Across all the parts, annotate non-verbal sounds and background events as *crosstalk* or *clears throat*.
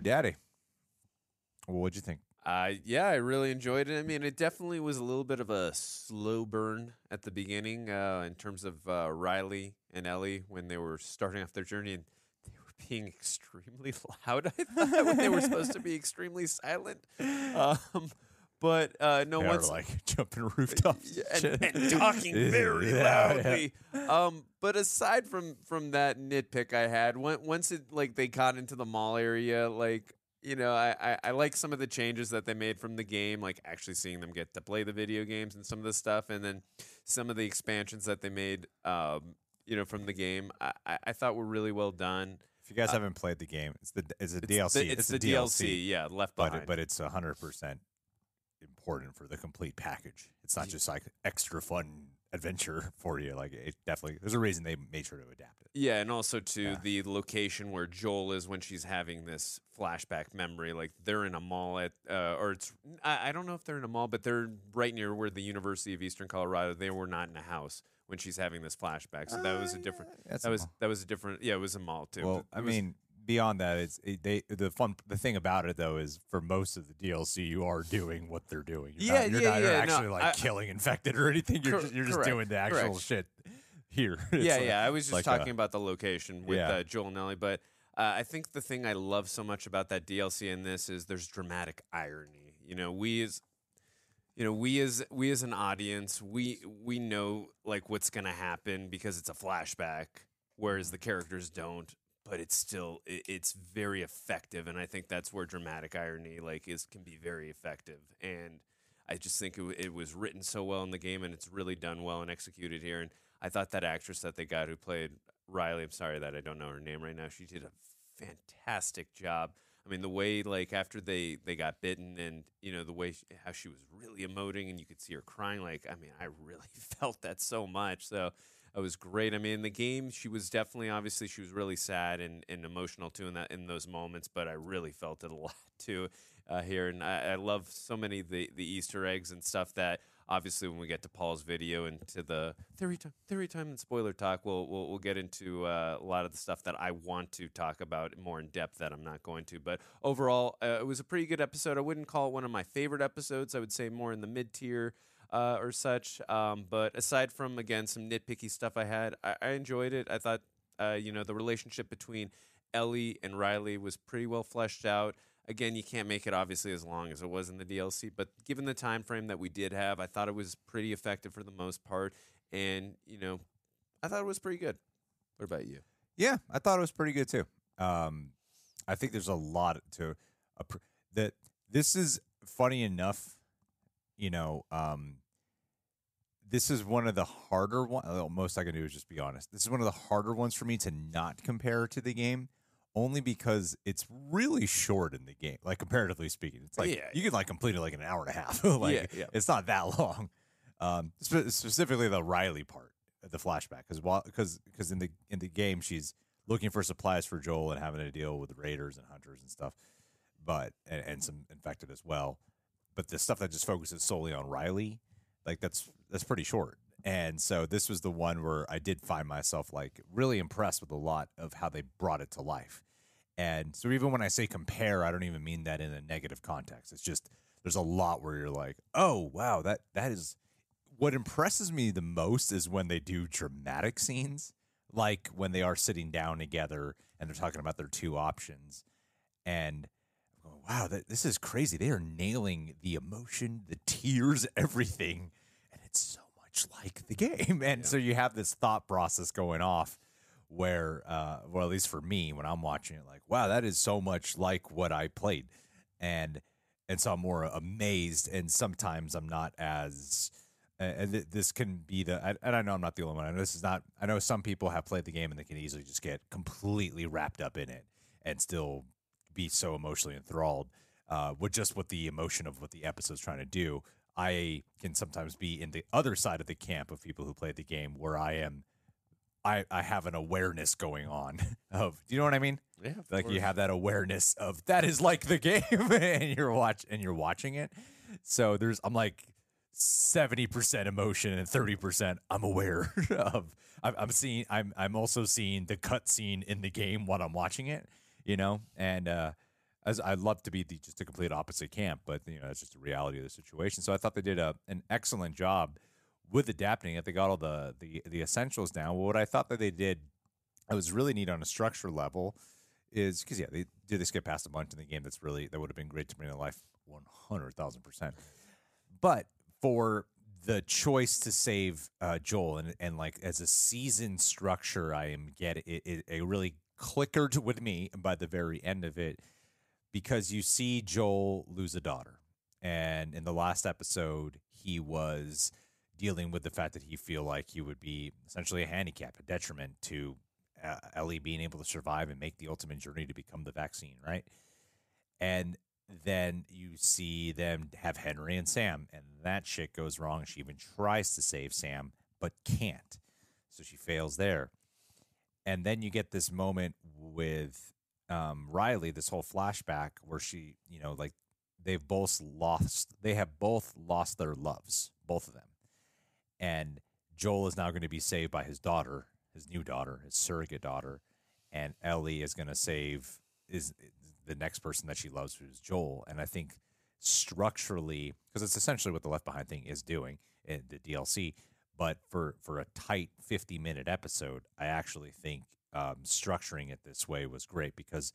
Ooh, daddy. Well, what'd you think? Uh, yeah, I really enjoyed it. I mean, it definitely was a little bit of a slow burn at the beginning uh, in terms of uh, Riley and Ellie when they were starting off their journey, and they were *laughs* being extremely *laughs* loud. I thought when they were supposed to be *laughs* extremely silent. Um, but uh, no, They once like *laughs* jumping rooftops and, and, talking *laughs* very Yeah, loudly. Um, but aside from from that nitpick I had, on- once it like they got into the mall area, like you know, I, I I like some of the changes that they made from the game, like actually seeing them get to play the video games and some of the stuff, and then some of the expansions that they made, um, you know, from the game. I, I I thought were really well done. If you guys haven't played the game, it's the it's a It's DLC. the- it's, the, DLC, yeah, left behind. it, but it's hundred percent important for the complete package. It's not just like extra fun adventure *laughs* for you. Like it definitely there's a reason they made sure to adapt it. Yeah, and also to Yeah. the location where Joel is when she's having this flashback memory. Like they're in a mall at, uh, or it's I, I don't know if they're in a mall, but they're right near where the University of Eastern Colorado. They were not in a house when she's having this flashback, so that was a different. That's that was mall. that was a different. Yeah, it was a mall too. Well, but I was- mean, beyond that, it's it, they the fun the thing about it though is for most of the DLC you are doing what they're doing. You're Yeah, not, you're yeah, not yeah, no, actually like I- killing infected or anything. You're Cor- just, you're just correct, doing the actual correct. shit here. *laughs* It's yeah, like- yeah. I was just like talking a- about the location with Yeah. uh, Joel and Ellie, but uh, I think the thing I love so much about that DLC in this is there's dramatic irony. You know, we as you know, we as we as an audience, we we know like what's gonna happen because it's a flashback, whereas the characters don't. But it's still it, it's very effective, and I think that's where dramatic irony like is can be very effective. And I just think it, it was written so well in the game, and it's really done well and executed here. And I thought that actress that they got who played Riley, I'm sorry that I don't know her name right now. She did a fantastic job. I mean, the way like after they they got bitten, and you know the way she, how she was really emoting, and you could see her crying. Like, I mean, I really *laughs* felt that so much. So it was great. I mean, in the game, she was definitely obviously she was really sad and, and emotional too in that in those moments. But I really felt it a *laughs* lot too uh, here, and I, I love so many the the Easter eggs and stuff that obviously when we get to Paul's video and to the theory time, theory time and spoiler talk, we'll we'll, we'll get into uh, a lot of the stuff that I want to talk about more in depth that I'm not going to. But overall, uh, it was a pretty good episode. I wouldn't call it one of my favorite episodes. I would say more in the mid tier. Uh, or such, um, but aside from again some nitpicky stuff I had, I, I enjoyed it. I thought, uh, you know, the relationship between Ellie and Riley was pretty well fleshed out again you can't make it obviously as long as it was in the dlc but given the time frame that we did have i thought it was pretty effective for the most part and you know i thought it was pretty good what about you Yeah, I thought it was pretty good too. Um, I think there's a lot to pr- that. This is funny enough. You know, um, this is one of the harder one. well, Most I can do is just be honest. This is one of the harder ones for me to not compare to the game, only because it's really short in the game. Like comparatively speaking, it's like Yeah, you can like complete it like an hour and a half. *laughs* like Yeah, yeah. it's not that *laughs* long. Um, spe- specifically the Riley part, the flashback, because because because in the in the game she's looking for supplies for Joel and having to deal with raiders and hunters and stuff, but and, and some infected as well. But the stuff that just focuses solely on Riley, like that's that's pretty short. And so this was the one where I did find myself like really impressed with a lot of how they brought it to life. And so even when I say compare, I don't even mean that in a negative context. It's just there's a lot where you're like, oh wow, that that is what impresses me the most is when they do dramatic scenes, like when they are sitting down together and they're talking about their two options. And wow, that, this is crazy. They are nailing the emotion, the tears, *laughs* everything. It's so much like the game. *laughs* And so you have this thought process going off where, uh, well, at least for me, when I'm watching it, like, wow, that is so much like what I played. And and so I'm more amazed, and sometimes I'm not as. And and th- this can be the, I- and I know I'm not the only one. I know this is not. I know some people have played the game and they can easily just get completely wrapped up in it and still be so emotionally enthralled uh, with just what the emotion of what the episode's trying to do. I can sometimes be in the other side of the camp of people who play the game where I am, I, I have an awareness going on *laughs* of, do you know what I mean? yeah like you have that awareness of that is like the *laughs* game *laughs* and you're watch and you're watching it. So there's i'm like 70% emotion and 30% i'm aware of i'm, I'm seeing I'm, I'm also seeing the cut scene in the game while i'm watching it you know? And uh as I'd love to be the just a complete opposite camp, but you know that's just the reality of the situation. So I thought they did a an excellent job with adapting it. They got all the the the essentials down. Well, what I thought that they did, it was really neat on a structure level, is because yeah, they did they skip past a bunch in the game that's really that would have been great to bring to life one hundred thousand percent. But for the choice to save uh, Joel and and like as a season structure, I am get it, it, it really clickered with me by the very end of it because you see Joel lose a daughter, and in the last episode he was dealing with the fact that he feel like he would be essentially a handicap, a detriment to uh, Ellie being able to survive and make the ultimate journey to become the vaccine, right? And then you see them have Henry and Sam, and that shit goes wrong. She even tries to save Sam, but can't. So she fails there. And then you get this moment with um, Riley, this whole flashback where she, you know, like they've both lost, they have both lost their loves, both of them. And Joel is now going to be saved by his daughter, his new daughter, his surrogate daughter, and Ellie is going to save is the next person that she loves, who's Joel. And I think structurally, because it's essentially what the Left Behind thing is doing in the DLC, but for for a tight 50 minute episode, I actually think um, structuring it this way was great because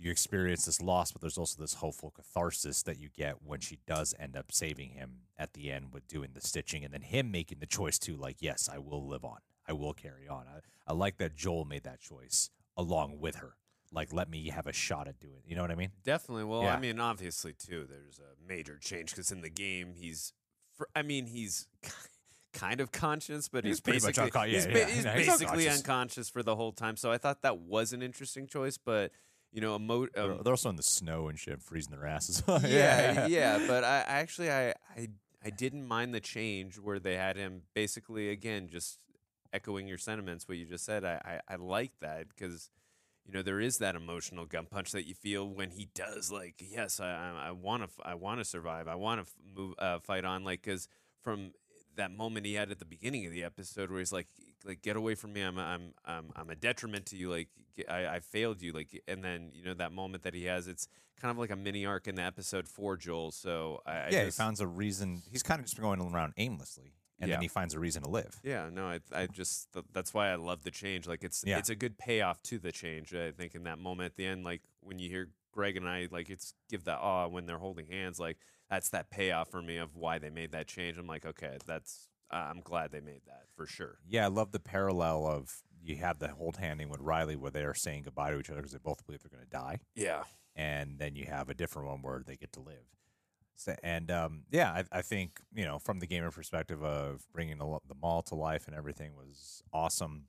you experience this loss, but there's also this hopeful catharsis that you get when she does end up saving him at the end with doing the stitching and then him making the choice to, like, yes, I will live on. I will carry on. I, I like that Joel made that choice along with her. Like, let me have a shot at doing it. You know what I mean? Definitely. Well, Yeah. I mean, obviously, too, there's a major change because in the game, he's, fr- I mean, he's *laughs* kind of conscious, but He's he's, pretty much basically, uncon- he's, yeah, ba- yeah. he's No, he's basically unconscious. unconscious for the whole time. So I thought that was an interesting choice, but, you know, emo- They're, um, they're also in the snow and shit, freezing their asses. *laughs* yeah, yeah. But I, I actually, I, I, I didn't mind the change where they had him basically again just echoing your sentiments, what you just said. I, I, I like that because you know there is that emotional gun punch that you feel when he does like, yes, I, I, I want to, I want to survive, I want to move, uh, fight on, like because from that moment he had at the beginning of the episode where he's like like get away from me i'm i'm i'm, I'm a detriment to you like I, I failed you like and then you know that moment that he has it's kind of like a mini arc in the episode for joel so i, I yeah, he finds a reason. He's kind of just going around aimlessly, and Yeah. then he finds a reason to live. yeah no i, I just that's why i love the change like it's Yeah. it's a good payoff to the change i think in that moment at the end like when you hear greg and i like it's give that awe when they're holding hands like that's that payoff for me of why they made that change. I'm like okay that's uh, i'm glad they made that for sure. Yeah, I love the parallel of you have the hold handing with Riley where they are saying goodbye to each other because they both believe they're going to die, yeah. And then you have a different one where they get to live. So, and um, yeah, I, I think you know from the gamer perspective of bringing the, the mall to life and everything was awesome,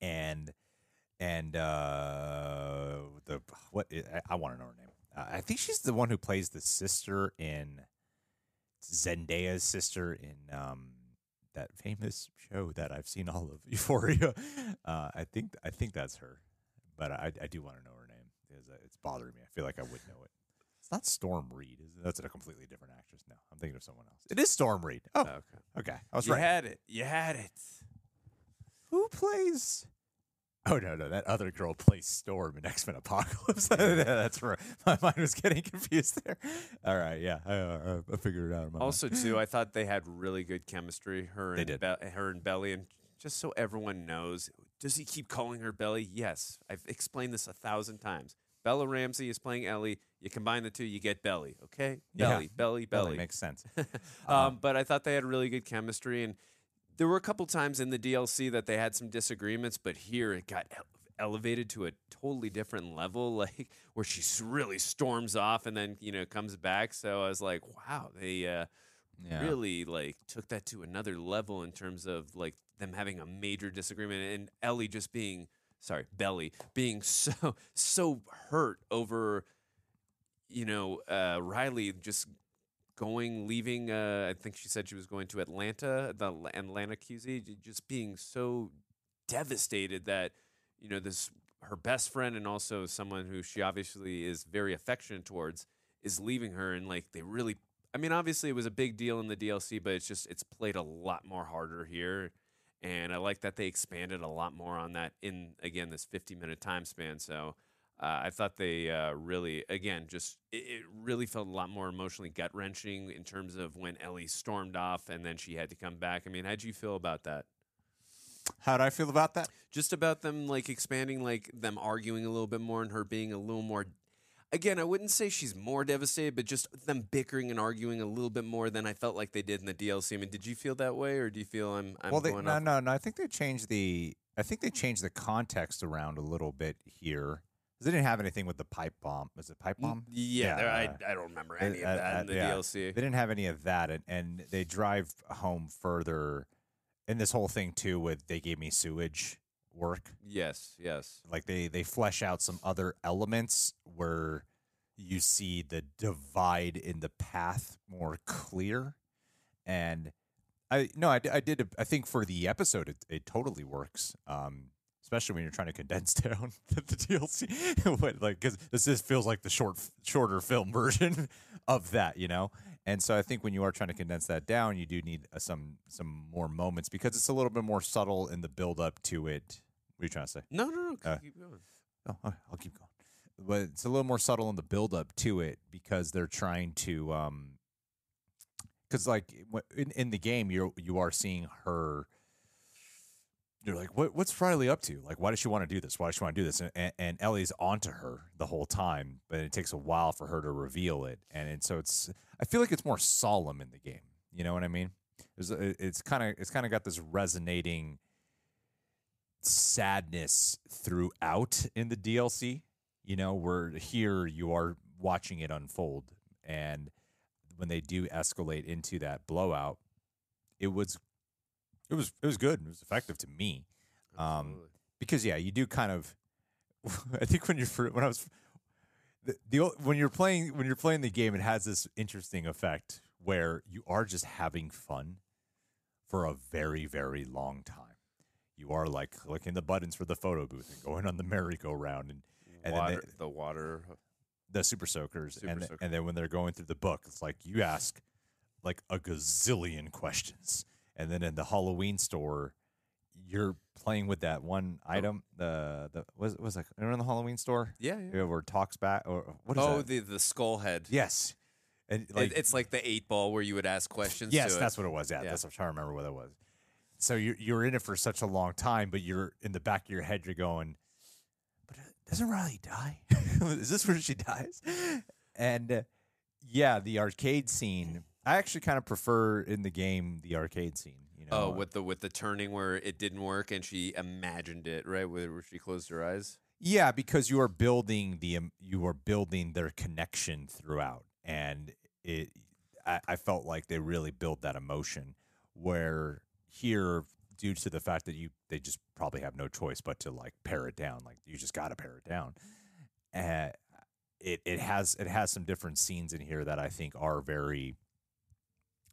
and and uh, the what I, I want to know her name. Uh, I think she's the one who plays the sister in Zendaya's sister in um, that famous show that I've seen all of *laughs* Euphoria. Uh, I think I think that's her, but I, I do want to know her name because uh, it's bothering me. I feel like I would know it. It's not Storm Reid. Is it? That's a completely different actress. No, I'm thinking of someone else. It is Storm Reid. Oh, okay okay. I was you right. had it you had it Who plays? *laughs* Oh no, no, that other girl plays Storm in X Men Apocalypse. *laughs* That's right. My *laughs* mind was getting confused there. All right, yeah, I, uh, I figured it out. my mind. Also, too, I thought they had really good chemistry. Her They and did. Be- her and Belly, and just so everyone knows, does he keep calling her Belly? Yes, I've explained this a thousand times. Bella Ramsey is playing Ellie. You combine the two, you get Belly. Okay, Yeah. Belly, Belly, Belly Belly. makes sense. um, but I thought they had really good chemistry, and there were a couple times in the DLC that they had some disagreements, but here it got elevated to a totally different level, *laughs* like where she really storms off and then you know comes back. So I was like, wow, they uh, Yeah. really like took that to another level in terms of like them having a major disagreement and Ellie just being sorry, Belly being *laughs* so so hurt over you know uh, Riley just going leaving uh, I think she said she was going to Atlanta the Atla- Atlanta QZ just being so devastated that you know this her best friend and also someone who she obviously is very affectionate towards is leaving her and like they really I mean obviously it was a big deal in the DLC but it's just it's played a lot more harder here and I like that they expanded a lot more on that in again this 50 minute time span so Uh, I thought they uh, really, again, just it, it really felt a lot more emotionally gut wrenching in terms of when Ellie stormed off and then she had to come back. I mean, how'd you feel about that? How do I feel about that? Just about them like expanding, like them arguing a little bit more and her being a little more. Again, I wouldn't say she's more devastated, but just them bickering and arguing a little bit more than I felt like they did in the DLC. I mean, did you feel that way, or do you feel I'm, I'm well, they, going no, off? no, no. I think they changed the. I think they changed the context around a little bit here. They didn't have anything with the pipe bomb. Was it pipe bomb? Yeah, Yeah, uh, I, I don't remember any uh, of that uh, in the yeah. DLC. They didn't have any of that, and, and they drive home further And this whole thing too. With they gave me sewage work. Yes, yes. Like they they flesh out some other elements where you see the divide in the path more clear, and I no I, I did I think for the episode it, it totally works. Um, especially when you're trying to condense *laughs* down the, the DLC, *laughs* what, like because this just feels like the short shorter film *laughs* version of that, you know. And so I think when you are trying to condense that down, you do need uh, some some more moments because it's a little bit more subtle in the build up to it. What are you trying to say? No, no, no. Uh, keep going. Oh, okay, I'll keep going. But it's a little more subtle in the build up to it because they're trying to um cuz like in, in the game you you are seeing her you're like what what's Riley up to? Like why does she want to do this? Why does she want to do this? And, and, and Ellie's onto her the whole time, but it takes a while for her to reveal it. And, and so it's I feel like it's more solemn in the game. You know what I mean? It's kind of it's kind of got this resonating sadness throughout in the DLC. You know, where here you are watching it unfold, and when they do escalate into that blowout, it was it was it was good. It was effective to me Um, because yeah, you do kind of. *laughs* I think when you're when I was the, the when you're playing when you're playing the game, it has this interesting effect where you are just having fun for a very very long time. You are like clicking the buttons for the photo booth and going on the *laughs* merry-go-round and and water, they- the water. the super soakers Super and, soaker. and then when they're going through the book it's like you ask like a gazillion questions and then in the halloween store you're playing with that one item the the was it was like remember in the halloween store Yeah, yeah. where it talks back or what is Oh, that the the skull head. yes and It- it's like the eight ball where you would ask questions. yes to it. that's what it was yeah, Yeah. that's i'm trying to remember what it was so you're, you're in it for such a long time but you're in the back of your head you're going but uh, doesn't Riley die? *laughs* Is this where she dies? And uh, yeah, the arcade scene. I actually kind of prefer in the game the arcade scene. You know, Oh, with the with the turning where it didn't work and she imagined it right where where she closed her eyes. yeah, because you are building the um, you are building their connection throughout, and it. I, I felt like they really built that emotion. Where here, due to the fact that you they just probably have no choice but to like pare it down, like you just got to pare it down. Uh, it it has it has some different scenes in here that I think are very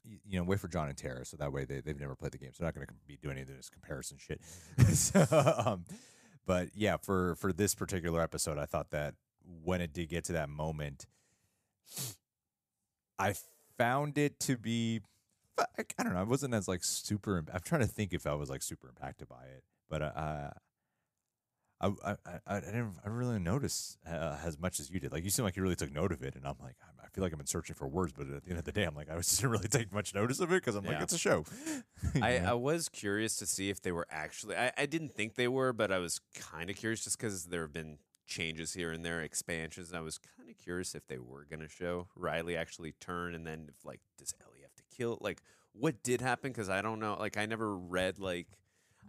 you know, wait for John and Tara, so that way they, they've never played the game, so they're not going to be doing any of this comparison shit. *laughs* so, um, but yeah, for for this particular episode, I thought that when it did get to that moment, I found it to be, I, I don't know, I wasn't as like super. I'm trying to think if I was like super impacted by it, but uh, I, I, I, I didn't, I really notice uh, as much as you did. Like you seem like you really took note of it, and I'm like, I I feel like I've been searching for words, but at the end of the day, I'm like, I just *laughs* didn't really take much notice of it because I'm like, it's a show. *laughs* I. I was curious to see if they were actually. I, I didn't think they were, but I was kind of curious just because there have been changes here and there, expansions. I was kind of curious if they were going to show Riley actually turn, and then if like, does Ellie have to kill? Like, what did happen? Because I don't know. Like, I never read like.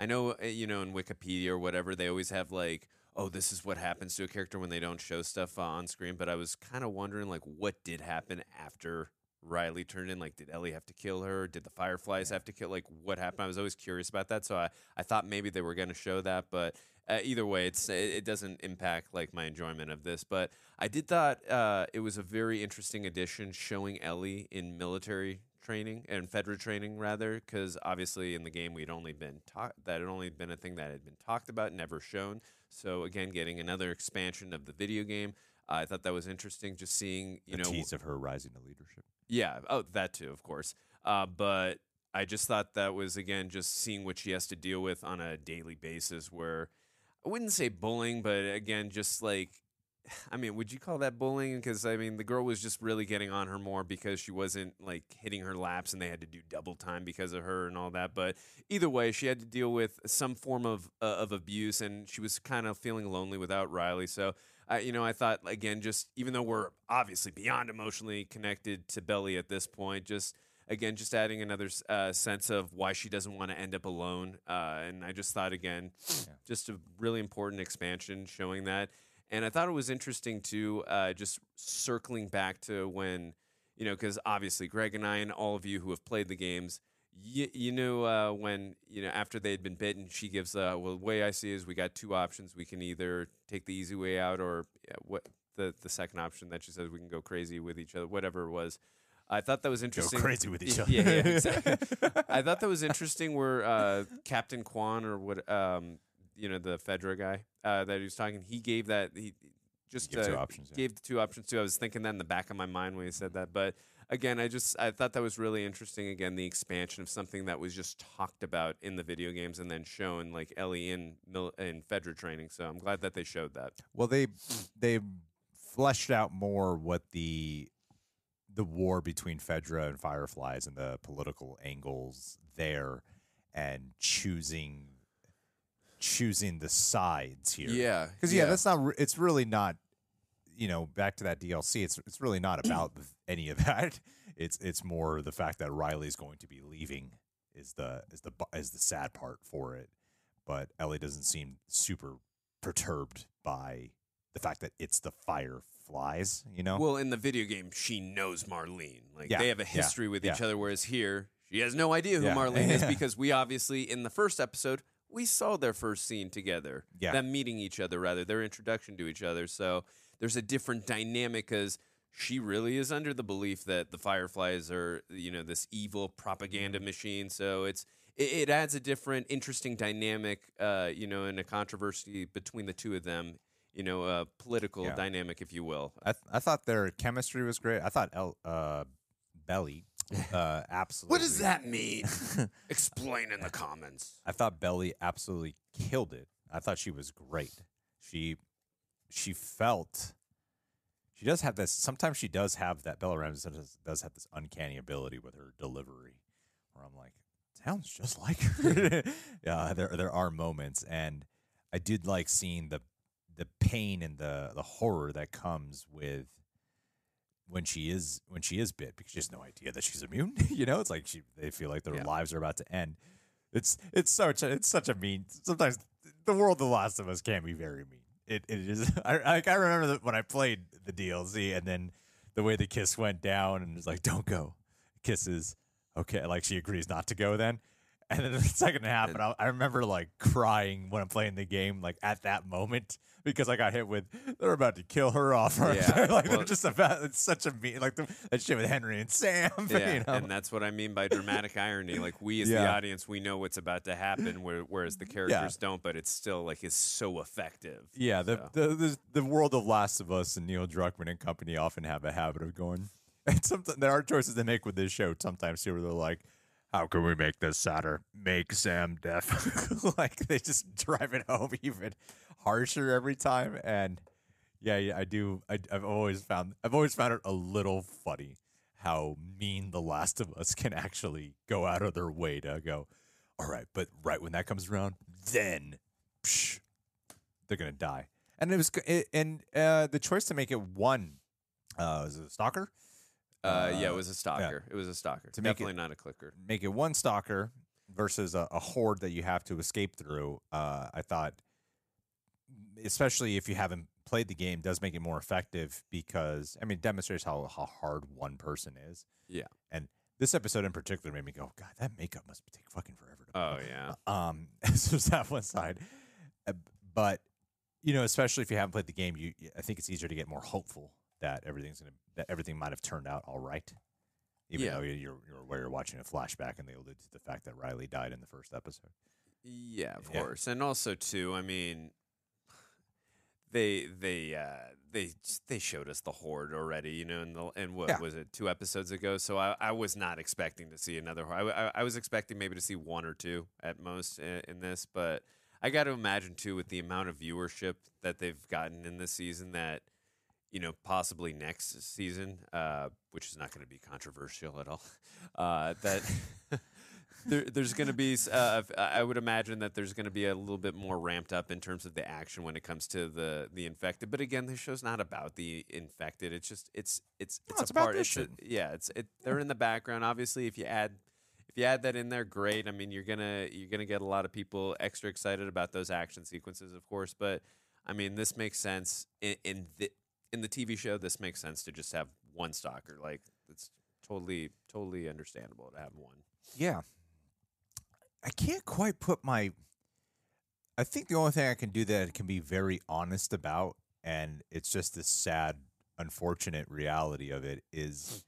I know uh, you know in Wikipedia or whatever they always have like, oh, this is what happens to a character when they don't show stuff uh, on screen. But I was kind of wondering like, what did happen after Riley turned in? Like, did Ellie have to kill her? Did the Fireflies have to kill? Like, what happened? I was always curious about that, so I, I thought maybe they were going to show that, but uh, either way, it's it, it doesn't impact like my enjoyment of this. But I did thought uh, it was a very interesting addition showing Ellie in military training and Fedra training rather, because obviously in the game we'd only been taught that had only been a thing that had been talked about, never shown. So again, getting another expansion of the video game. I thought that was interesting, just seeing you the know tease of her rising to leadership. yeah. Oh, that too, of course. Uh, but I just thought that was again just seeing what she has to deal with on a daily basis. Where I wouldn't say bullying, but again, just like *sighs* I mean, would you call that bullying? Because I mean, the girl was just really getting on her more because she wasn't like hitting her laps, and they had to do double time because of her and all that. But either way, she had to deal with some form of uh, of abuse, and she was kind of feeling lonely without Riley. So, uh, you know, I thought again, just even though we're obviously beyond emotionally connected to Belly at this point, just again, just adding another uh, sense of why she doesn't want to end up alone. Uh, and I just thought again, Yeah. just a really important expansion showing that. And I thought it was interesting too, uh, just circling back to when, you know, because obviously Greg and I and all of you who have played the games, you, you know, uh, when, you know, after they had been bitten, she gives, uh, well, the way I see is we got two options. We can either take the easy way out or yeah, what the, the second option that she says we can go crazy with each other, whatever it was. I thought that was interesting. Go crazy with *laughs* each Yeah, other. yeah, exactly. *laughs* I thought that was interesting where uh, Captain Kwong or what um, you know the Fedra guy uh, that he was talking, he gave that he just Give two uh, options, yeah. gave the two options too. I was thinking that in the back of my mind when he said that, but again, I just I thought that was really interesting. Again, the expansion of something that was just talked about in the video games and then shown like Ellie in mil- in Fedra training. So I'm glad that they showed that. Well, they they fleshed out more what the the war between Fedra and Fireflies and the political angles there, and choosing choosing the sides here. Yeah, because yeah, yeah. that's not. re- It's really not. You know, back to that DLC. It's it's really not *clears throat* about any of that. It's it's more the fact that Riley's going to be leaving is the is the is the sad part for it. But Ellie doesn't seem super perturbed by the fact that it's the Fireflies. You know. Well, in the video game, she knows Marlene. Like Yeah, they have a yeah, history with each other, whereas here she has no idea who Yeah. Marlene is *laughs* because we obviously in the first episode we saw their first scene together. Yeah. Them meeting each other, rather their introduction to each other. So there's a different dynamic because she really is under the belief that the Fireflies are, you know, this evil propaganda Mm-hmm. machine. So it's it, it adds a different, interesting dynamic, uh, you know, and a controversy between the two of them. You know, a political Yeah. dynamic, if you will. I th- I thought their chemistry was great. I thought El- uh, Belly uh, absolutely. What does that mean? *laughs* Explain in the comments. I thought Belly absolutely killed it. I thought she was great. She she felt she does have this sometimes she does have that Bella Ramsey does, does have this uncanny ability with her delivery where I'm like sounds just like her. *laughs* *laughs* yeah, there there are moments and I did like seeing the the pain and the the horror that comes with when she is when she is bit because she has no idea that she's immune. *laughs* you know, it's like she they feel like their Yeah. lives are about to end. It's it's such a, it's such a mean. Sometimes the world, The Last of Us, can be very mean. It it is. *laughs* I I remember that when I played the DLC and then the way the kiss went down and it's like don't go, kisses. Okay, like she agrees not to go then. And then the *laughs* second half, and I, I remember like crying when I'm playing the game, like at that moment, because I got hit with they're about to kill her off. *laughs* Right Yeah, there. like well- they're just about. It's such a mean, like the, that shit with Henry and Sam. *laughs* Yeah, you know? and that's what I mean by dramatic irony. Like we, as the audience, we know what's about to happen, whereas the characters don't. But it's still like is so effective. Yeah, the, So. the the the world of Last of Us and Neil Druckmann and company often have a habit of going. And sometimes there are choices they make with this show sometimes too, where they're like, "How can we make this sadder? Make Sam deaf." *laughs* like they just drive it home *laughs* even harsher every time. And yeah, yeah I do. I, I've always found I've always found it a little funny how mean The Last of Us can actually go out of their way to go. All right, but right when that comes around, then. Psh, they're gonna die. And it was and uh, the choice to make it one uh, was it a stalker? Uh, yeah, Uh, it was a stalker. It was a stalker. To make it- Definitely not a clicker. Make it one stalker versus a, a horde that you have to escape through. Uh, I thought, especially if you haven't played the game, does make it more effective because I mean it demonstrates how how hard one person is. Yeah. And this episode in particular made me go, God, that makeup must take fucking forever to Oh yeah. *laughs* Um, *laughs* so there's that one side, Uh, but you know, especially if you haven't played the game, you I think it's easier to get more hopeful that everything's gonna that everything might have turned out all right, even Yeah. though you're you're aware you're watching a flashback and they allude to the fact that Riley died in the first episode. Yeah, of Yeah. course. And also too, I mean they they uh they they showed us the horde already, you know, and the and what Yeah. was it, two episodes ago? So I, I was not expecting to see another horde. I, I, I was expecting maybe to see one or two at most in, in this, but I got to imagine too with the amount of viewership that they've gotten in this season that you know, possibly next season, uh, which is not going to be controversial at all. *laughs* Uh, that *laughs* there, there's going to be, uh, I would imagine that there's going to be a little bit more ramped up in terms of the action when it comes to the the infected. But again, this show's not about the infected. It's just it's it's No, it's, it's a part. It's a, yeah, it's it. They're in the background. Obviously, if you add if you add that in there, great. I mean, you're gonna you're gonna get a lot of people extra excited about those action sequences, of course. But I mean, this makes sense in in the in the TV show. This makes sense to just have one stalker. Like it's totally totally understandable to have one. Yeah. I can't quite put my I think the only thing I can do that I can be very honest about and it's just the sad unfortunate reality of it is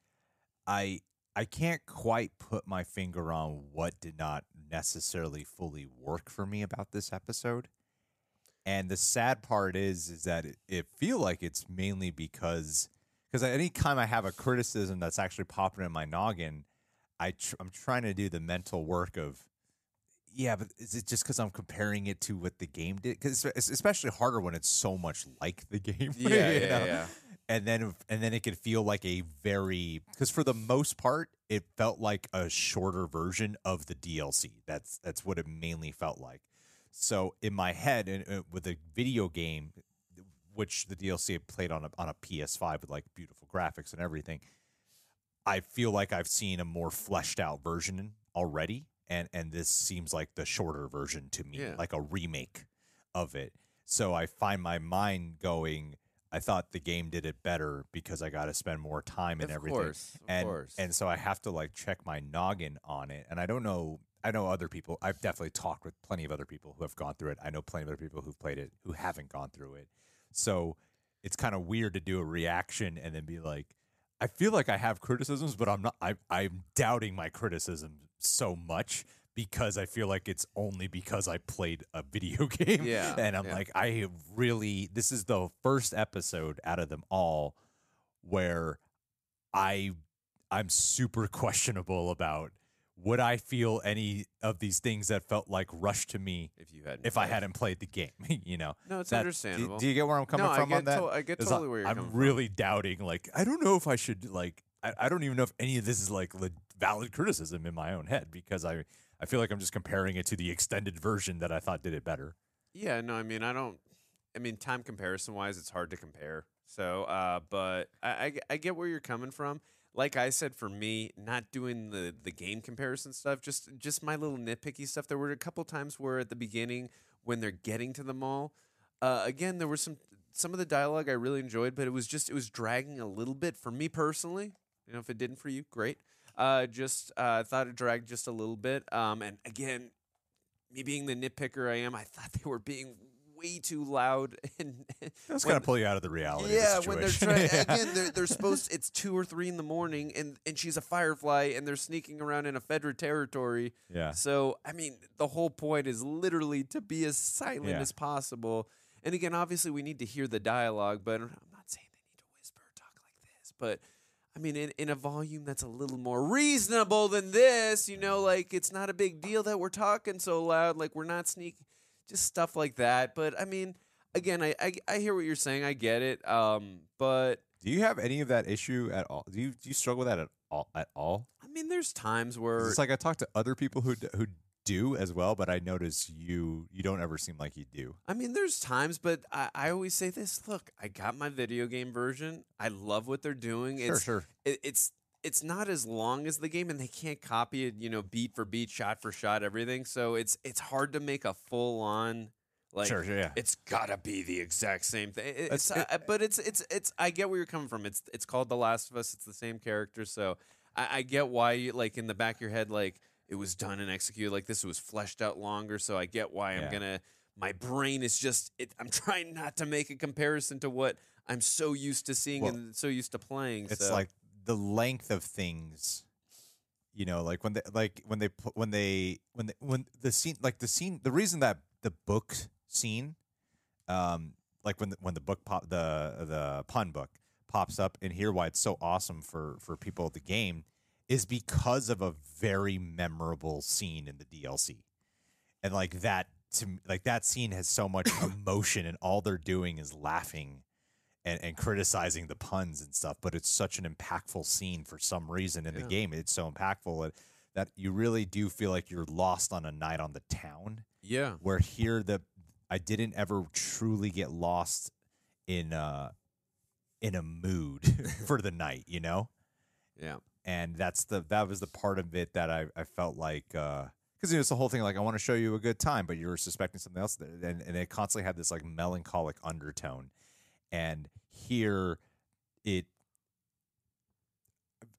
I I can't quite put my finger on what did not necessarily fully work for me about this episode. And the sad part is is that it, it feel like it's mainly because because any time I have a criticism that's actually popping in my noggin, I tr- I'm trying to do the mental work of yeah, but is it just because I'm comparing it to what the game did? Because it's especially harder when it's so much like the *laughs* game. Yeah, you know? And then and then it could feel like a very because for the most part it felt like a shorter version of the DLC. That's that's what it mainly felt like. So in my head, and uh, with a video game, which the DLC played on a on a PS5 with like beautiful graphics and everything, I feel like I've seen a more fleshed out version already, and and this seems like the shorter version to me, Yeah. like a remake of it. So I find my mind going. I thought the game did it better because I got to spend more time and of everything course, of and course. and so I have to like check my noggin on it. And I don't know. I know other people. I've definitely talked with plenty of other people who have gone through it. I know plenty of other people who've played it who haven't gone through it. So it's kind of weird to do a reaction and then be like, I feel like I have criticisms, but I'm not. I, I'm doubting my criticism so much because I feel like it's only because I played a video *laughs* game. Yeah, and I'm yeah. like, I really. This is the first episode out of them all where I I'm super *laughs* questionable about would I feel any of these things that felt like rushed to me if you had if I hadn't played the game, *laughs* you know. no, it's That- understandable. Do, you get where I'm coming no, from I on that? to- I get totally where you're I'm coming from. really doubting like I don't know if I should like I, I don't even know if any of this is like le- valid criticism in my own head because I I feel like I'm just comparing it to the extended version that I thought did it better. Yeah, no, I mean, I don't. I mean, time comparison wise, it's hard to compare. So, uh, but i i get where you're coming from. Like I said, for me, not doing the the game comparison stuff, just just my little nitpicky stuff. There were a couple times where at the beginning, when they're getting to the mall, uh, again, there was some some of the dialogue I really enjoyed, but it was just it was dragging a little bit for me personally. You know, if it didn't for you, great. Uh, just uh, thought it dragged just a little bit. Um, and again, me being the nitpicker I am, I thought they were being way too loud *laughs* and That's kind of pull you out of the reality. yeah, the when they're trying *laughs* again, they're they're supposed. It's two or three in the morning, and and she's a firefly, and they're sneaking around in a Fedra territory. yeah. So I mean, the whole point is literally to be as silent Yeah. as possible. And again, obviously, we need to hear the dialogue, but I'm not saying they need to whisper or talk like this. But I mean, in, in a volume that's a little more reasonable than this, you know, mm-hmm. like it's not a big deal that we're talking so loud, like we're not sneaking, just stuff like that. But I mean, again, I I, I hear what you're saying, I get it. Um, but Do you have any of that issue at all? Do you do you struggle with that at all? At all? I mean, there's times where It's like I talk to other people who d- who do as well, but I notice you you don't ever seem like you do. I mean, there's times, but I, I always say this: Look, I got my video game version. I love what they're doing. It's sure. it, it's it's not as long as the game, and they can't copy it, you know, beat for beat, shot for shot, everything. So it's it's hard to make a full on like. sure, sure, yeah. It's gotta be the exact same thing. It- It's- It's, uh, but it's it's it's. I get where you're coming from. It's it's called The Last of Us. It's the same character, so I, I get why you like in the back of your head, like it was done and executed like this. It was fleshed out longer, so I get why I'm gonna. My brain is just. It, I'm *laughs* trying not to make a comparison to what I'm so used to seeing Well, and so used to playing. It's so. like the length of things. You know, like when they like when they when they when they, when the scene like the scene the reason that the book scene, um, like when the, when the book pop the the pun book pops up in here, why it's so awesome for for people at the game is because of a very memorable scene in the DLC, and like that to like that scene has so much *laughs* emotion, and all they're doing is laughing and, and criticizing the puns and stuff, but it's such an impactful scene for some reason in Yeah. the game. It's so impactful that, that you really do feel like you're lost on a night on the town. Yeah. Where here the I didn't ever truly get lost in uh in a mood *laughs* for the night, you know? Yeah. and that's the that was the part of it that I, I felt like because you know, it's the whole thing like I want to show you a good time, but you were suspecting something else, and and it constantly had this like melancholic undertone, and here it.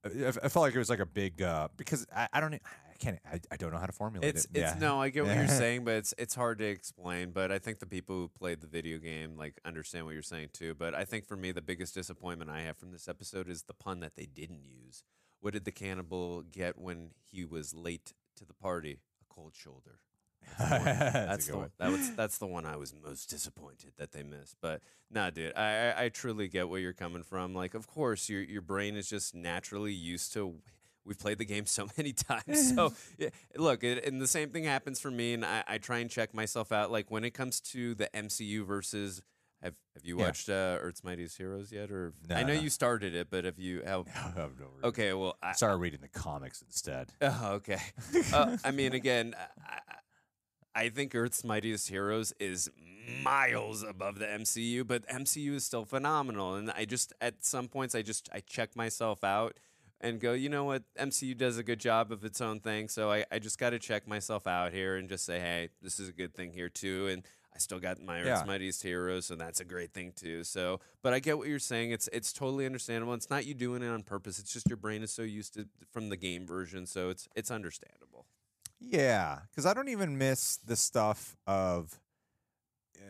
I, I felt like it was like a big uh, because I, I don't I can't I, I don't know how to formulate It's it. it's yeah. no, I get what you're *laughs* saying, but it's it's hard to explain. But I think the people who played the video game like understand what you're saying too. But I think for me, the biggest disappointment I have from this episode is the pun that they didn't use. What did the cannibal get when he was late to the party? A cold shoulder. *laughs* That's, That's the one. one. that was that's the one I was most disappointed that they missed. But nah, dude, I I- I truly get where you're coming from. Like, of course, your your brain is just naturally used to. We've played the game so *laughs* many times. So *laughs* yeah, look, it, and the same thing happens for me. And I, I try and check myself out. Like when it comes to the MCU versus. Have Have you Yeah. watched uh, Earth's Mightiest Heroes yet? Or No, I know no. you started it, but have you? How, have no okay, well, I, Started reading the comics instead. Oh, okay. uh, I mean, again, I, I think Earth's Mightiest Heroes is miles above the MCU, but MCU is still phenomenal. And I just, at some points, I just, I check myself out and go, you know what, MCU does a good job of its own thing. So I, I just got to check myself out here and just say, hey, this is a good thing here too. And I still got my Earth's Yeah. Mightiest Heroes, so that's a great thing too. So, but I get what you're saying. It's it's totally understandable. It's not you doing it on purpose. It's just your brain is so used to from the game version, so it's it's understandable. Yeah, because I don't even miss the stuff of, uh,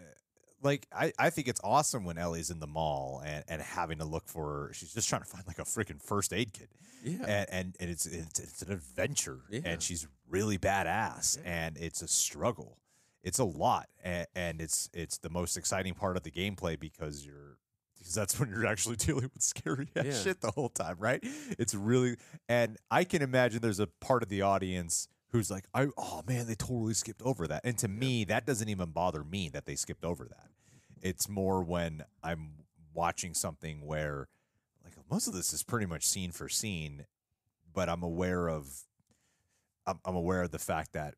like I, I think it's awesome when Ellie's in the mall and, and having to look for she's just trying to find like a freaking first aid kit Yeah. and and, and it's, it's it's an adventure Yeah. and she's really badass Yeah. and it's a struggle it's a lot and, and it's it's the most exciting part of the gameplay because you're because that's when you're actually *laughs* dealing with scary ass Yeah. shit the whole time right it's really and I can imagine there's a part of the audience who's like I oh man they totally skipped over that and to me that doesn't even bother me that they skipped over that it's more when I'm watching something where like most of this is pretty much scene for scene, but I'm aware of I'm, I'm aware of the fact that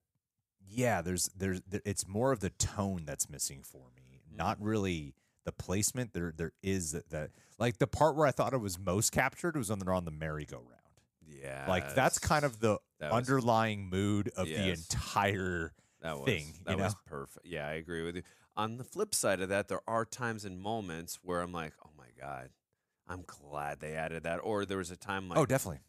yeah, there's there's there, it's more of the tone that's missing for me, not mm-hmm. really the placement. There there is that, that like the part where I thought it was most captured was when they're on the merry-go-round. Yeah. Like that's kind of the that was- underlying mood of the entire that was, thing, That you was know? perfect. Yeah, I agree with you. On the flip side of that, there are times and moments where I'm like, oh my god, I'm glad they added that. Or there was a time like, oh definitely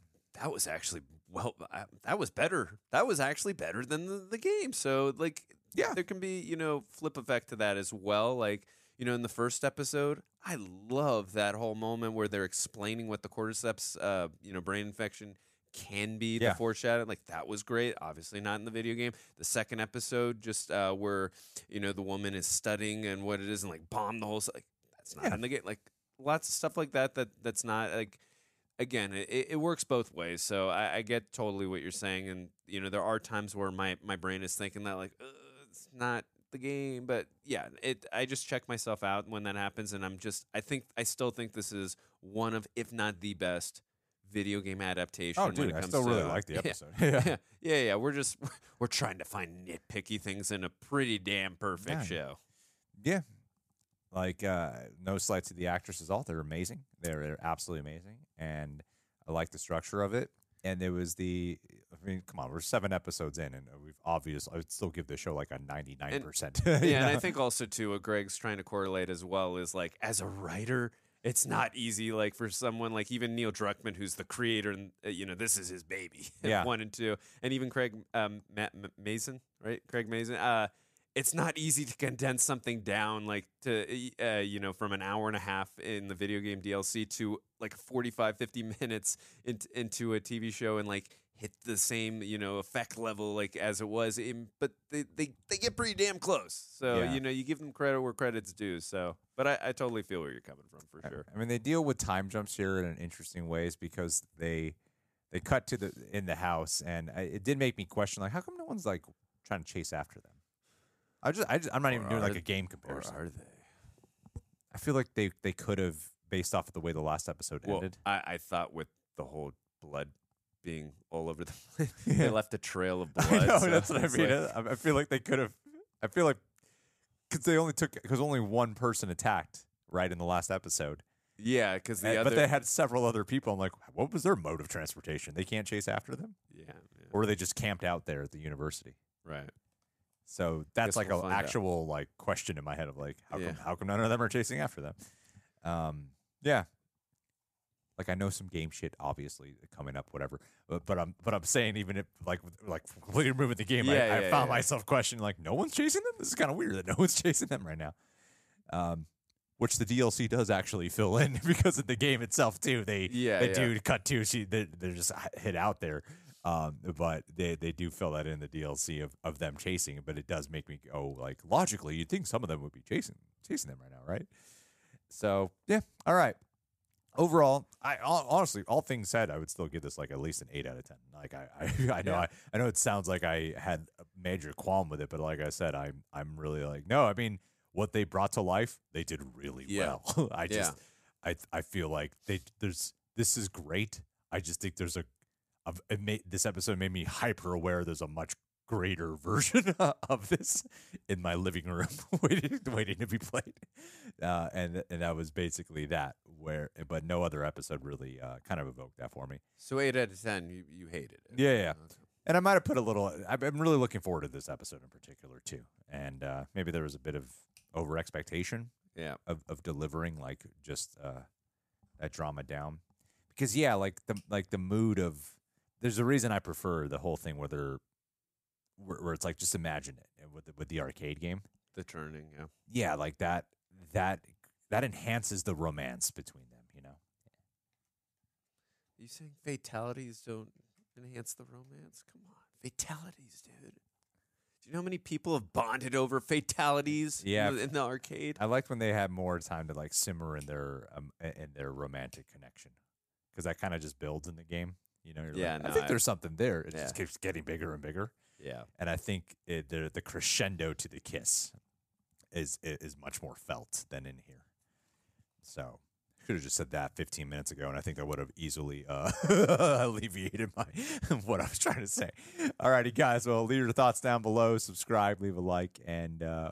that was actually well, I, that was better. That was actually better than the, the game. So like, Yeah. there can be you know flip effect to that as well. Like you know, in the first episode, I love that whole moment where they're explaining what the cordyceps, uh, you know, brain infection can be. The Yeah. foreshadow, like that was great. Obviously not in the video game. The second episode, just uh, where you know the woman is studying and what it is, and like bomb the whole. Like that's not Yeah. in the game. Like lots of stuff like that. That that's not like again, it, it works both ways. So I, I get totally what you're saying, and you know there are times where my my brain is thinking that like it's not the game, but yeah, it. I just check myself out when that happens, and I'm just I think I still think this is one of if not the best video game adaptation. oh when dude it I still really like the *laughs* yeah. episode *laughs* Yeah, yeah, yeah. We're just *laughs* we're trying to find nitpicky things in a pretty damn perfect Yeah. show. Yeah. Like uh no slight to the actresses all. They're amazing. They're, they're absolutely amazing. And I like the structure of it. And there was the I mean, come on, we're seven episodes in and we've obviously I would still give the show like a ninety nine percent. Yeah, and I think also too what Greg's trying to correlate as well is like as a writer, it's not easy. Like for someone like even Neil Druckmann, who's the creator, and uh, you know this is his baby, *laughs* Yeah. one and two, and even Craig um, Ma- M- Mazin, right? Craig Mazin. Uh, it's not easy to condense something down like to uh, you know from an hour and a half in the video game DLC to like 45 50 *laughs* minutes in, into a TV show and like hit the same you know effect level like as it was in, but they, they they get pretty damn close so Yeah. you know you give them credit where credit's due so but I, I totally feel where you're coming from for sure I mean, they deal with time jumps here in an interesting ways because they they cut to the in the house, and I, it did make me question like, how come no one's like trying to chase after them? I just, I just I'm not even doing like a game or comparison. are they I feel like they they could have based off of the way the last episode Well, ended. I, I thought with the whole blood being all over the *laughs* place, they left a trail of *laughs* blood. I know so that's what I mean. like- I feel like they could have. I feel like because they only took because only one person attacked right in the last episode, yeah, because the And- other. but they had several other people. I'm like, what was their mode of transportation? They can't chase after them, yeah, yeah, or they just camped out there at the university. right. So that's like we'll an find out. actual like question in my head of like how Yeah. come how come none of them are chasing after them? Um, yeah. Like I know some game shit, obviously coming up, whatever. But, but I'm but I'm saying even if like like completely removing the game, I, Yeah, I found yeah. myself questioning like no one's chasing them. This is kind of weird that no *laughs* one's chasing them right now. Um, which the DLC does actually fill in *laughs* because of the game itself too. They Yeah, they yeah. do cut to she they, they're just hit out there. Um, but they, they do fill that in the DLC of, of them chasing, but it does make me go like logically, you'd think some of them would be chasing chasing them right now, right? So yeah, all right. Overall, I honestly, all things said, I would still give this like at least an eight out of ten. Like I, I, *laughs* I know, Yeah. I, I know it sounds like I had a major qualm with it, but like I said, I'm, I'm really like, no, I mean, what they brought to life, they did really Yeah. well. *laughs* I just, Yeah. I, I feel like they, there's, this is great. I just think there's a, made, this episode made me hyper aware. There's a much greater *laughs* version of this in my living room *laughs* waiting, waiting to be played. Uh, and and that was basically that. Where, but no other episode really uh, kind of evoked that for me. So eight out of ten, you, you hated it. Yeah, yeah. Okay. And I might have put a little. I'm I'm really looking forward to this episode in particular too. And uh, maybe there was a bit of over expectation Yeah. of, of delivering like just uh, that drama down because yeah like the like the mood of there's a reason I prefer the whole thing where they're where, where it's like just imagine it with the, with the arcade game The turning. Yeah. yeah like that that that enhances the romance between them you know Are you saying fatalities don't enhance the romance? Come on, fatalities, dude. Do you know how many people have bonded over fatalities? in Yeah. the- in the arcade. I liked when they had more time to like simmer in their um in their romantic connection because that kind of just builds in the game you know you're Yeah, like, no, I think I- there's something there it Yeah. just keeps getting bigger and bigger Yeah. and I think it, the the crescendo to the kiss is is much more felt than in here. So could have just said that 15 minutes ago, and I think I would have easily uh, *laughs* alleviated my *laughs* what I was trying to say. Alrighty, guys. Well, leave your thoughts down below. Subscribe, leave a like, and uh,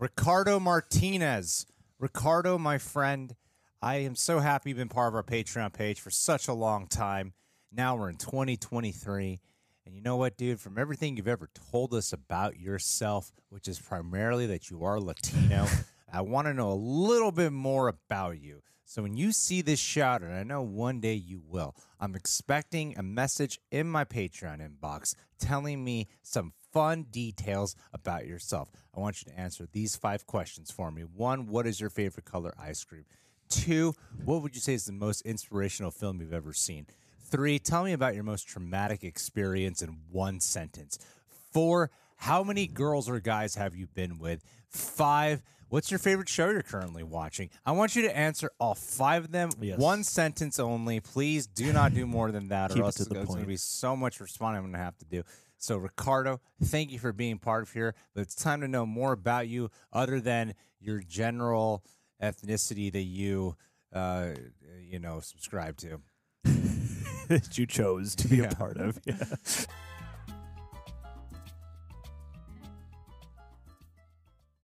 Ricardo Martinez. Ricardo, my friend, I am so happy you've been part of our Patreon page for such a long time. Now we're in 2023. And you know what, dude? From everything you've ever told us about yourself, which is primarily that you are Latino, *laughs* I want to know a little bit more about you. So when you see this shout, and I know one day you will, I'm expecting a message in my Patreon inbox telling me some fun details about yourself. I want you to answer these five questions for me. One, what is your favorite color ice cream? Two, what would you say is the most inspirational film you've ever seen? Three, tell me about your most traumatic experience in one sentence. Four, how many girls or guys have you been with? Five, what's your favorite show you're currently watching? I want you to answer all five of them. Yes. One sentence only. Please do not do more than that, *laughs* or else it's going to be so much responding I'm going to have to do. So, Ricardo, thank you for being part of here. But it's time to know more about you, other than your general ethnicity that you, uh, you know, subscribe to. *laughs* that you chose to be Yeah. a part of. Yeah. *laughs*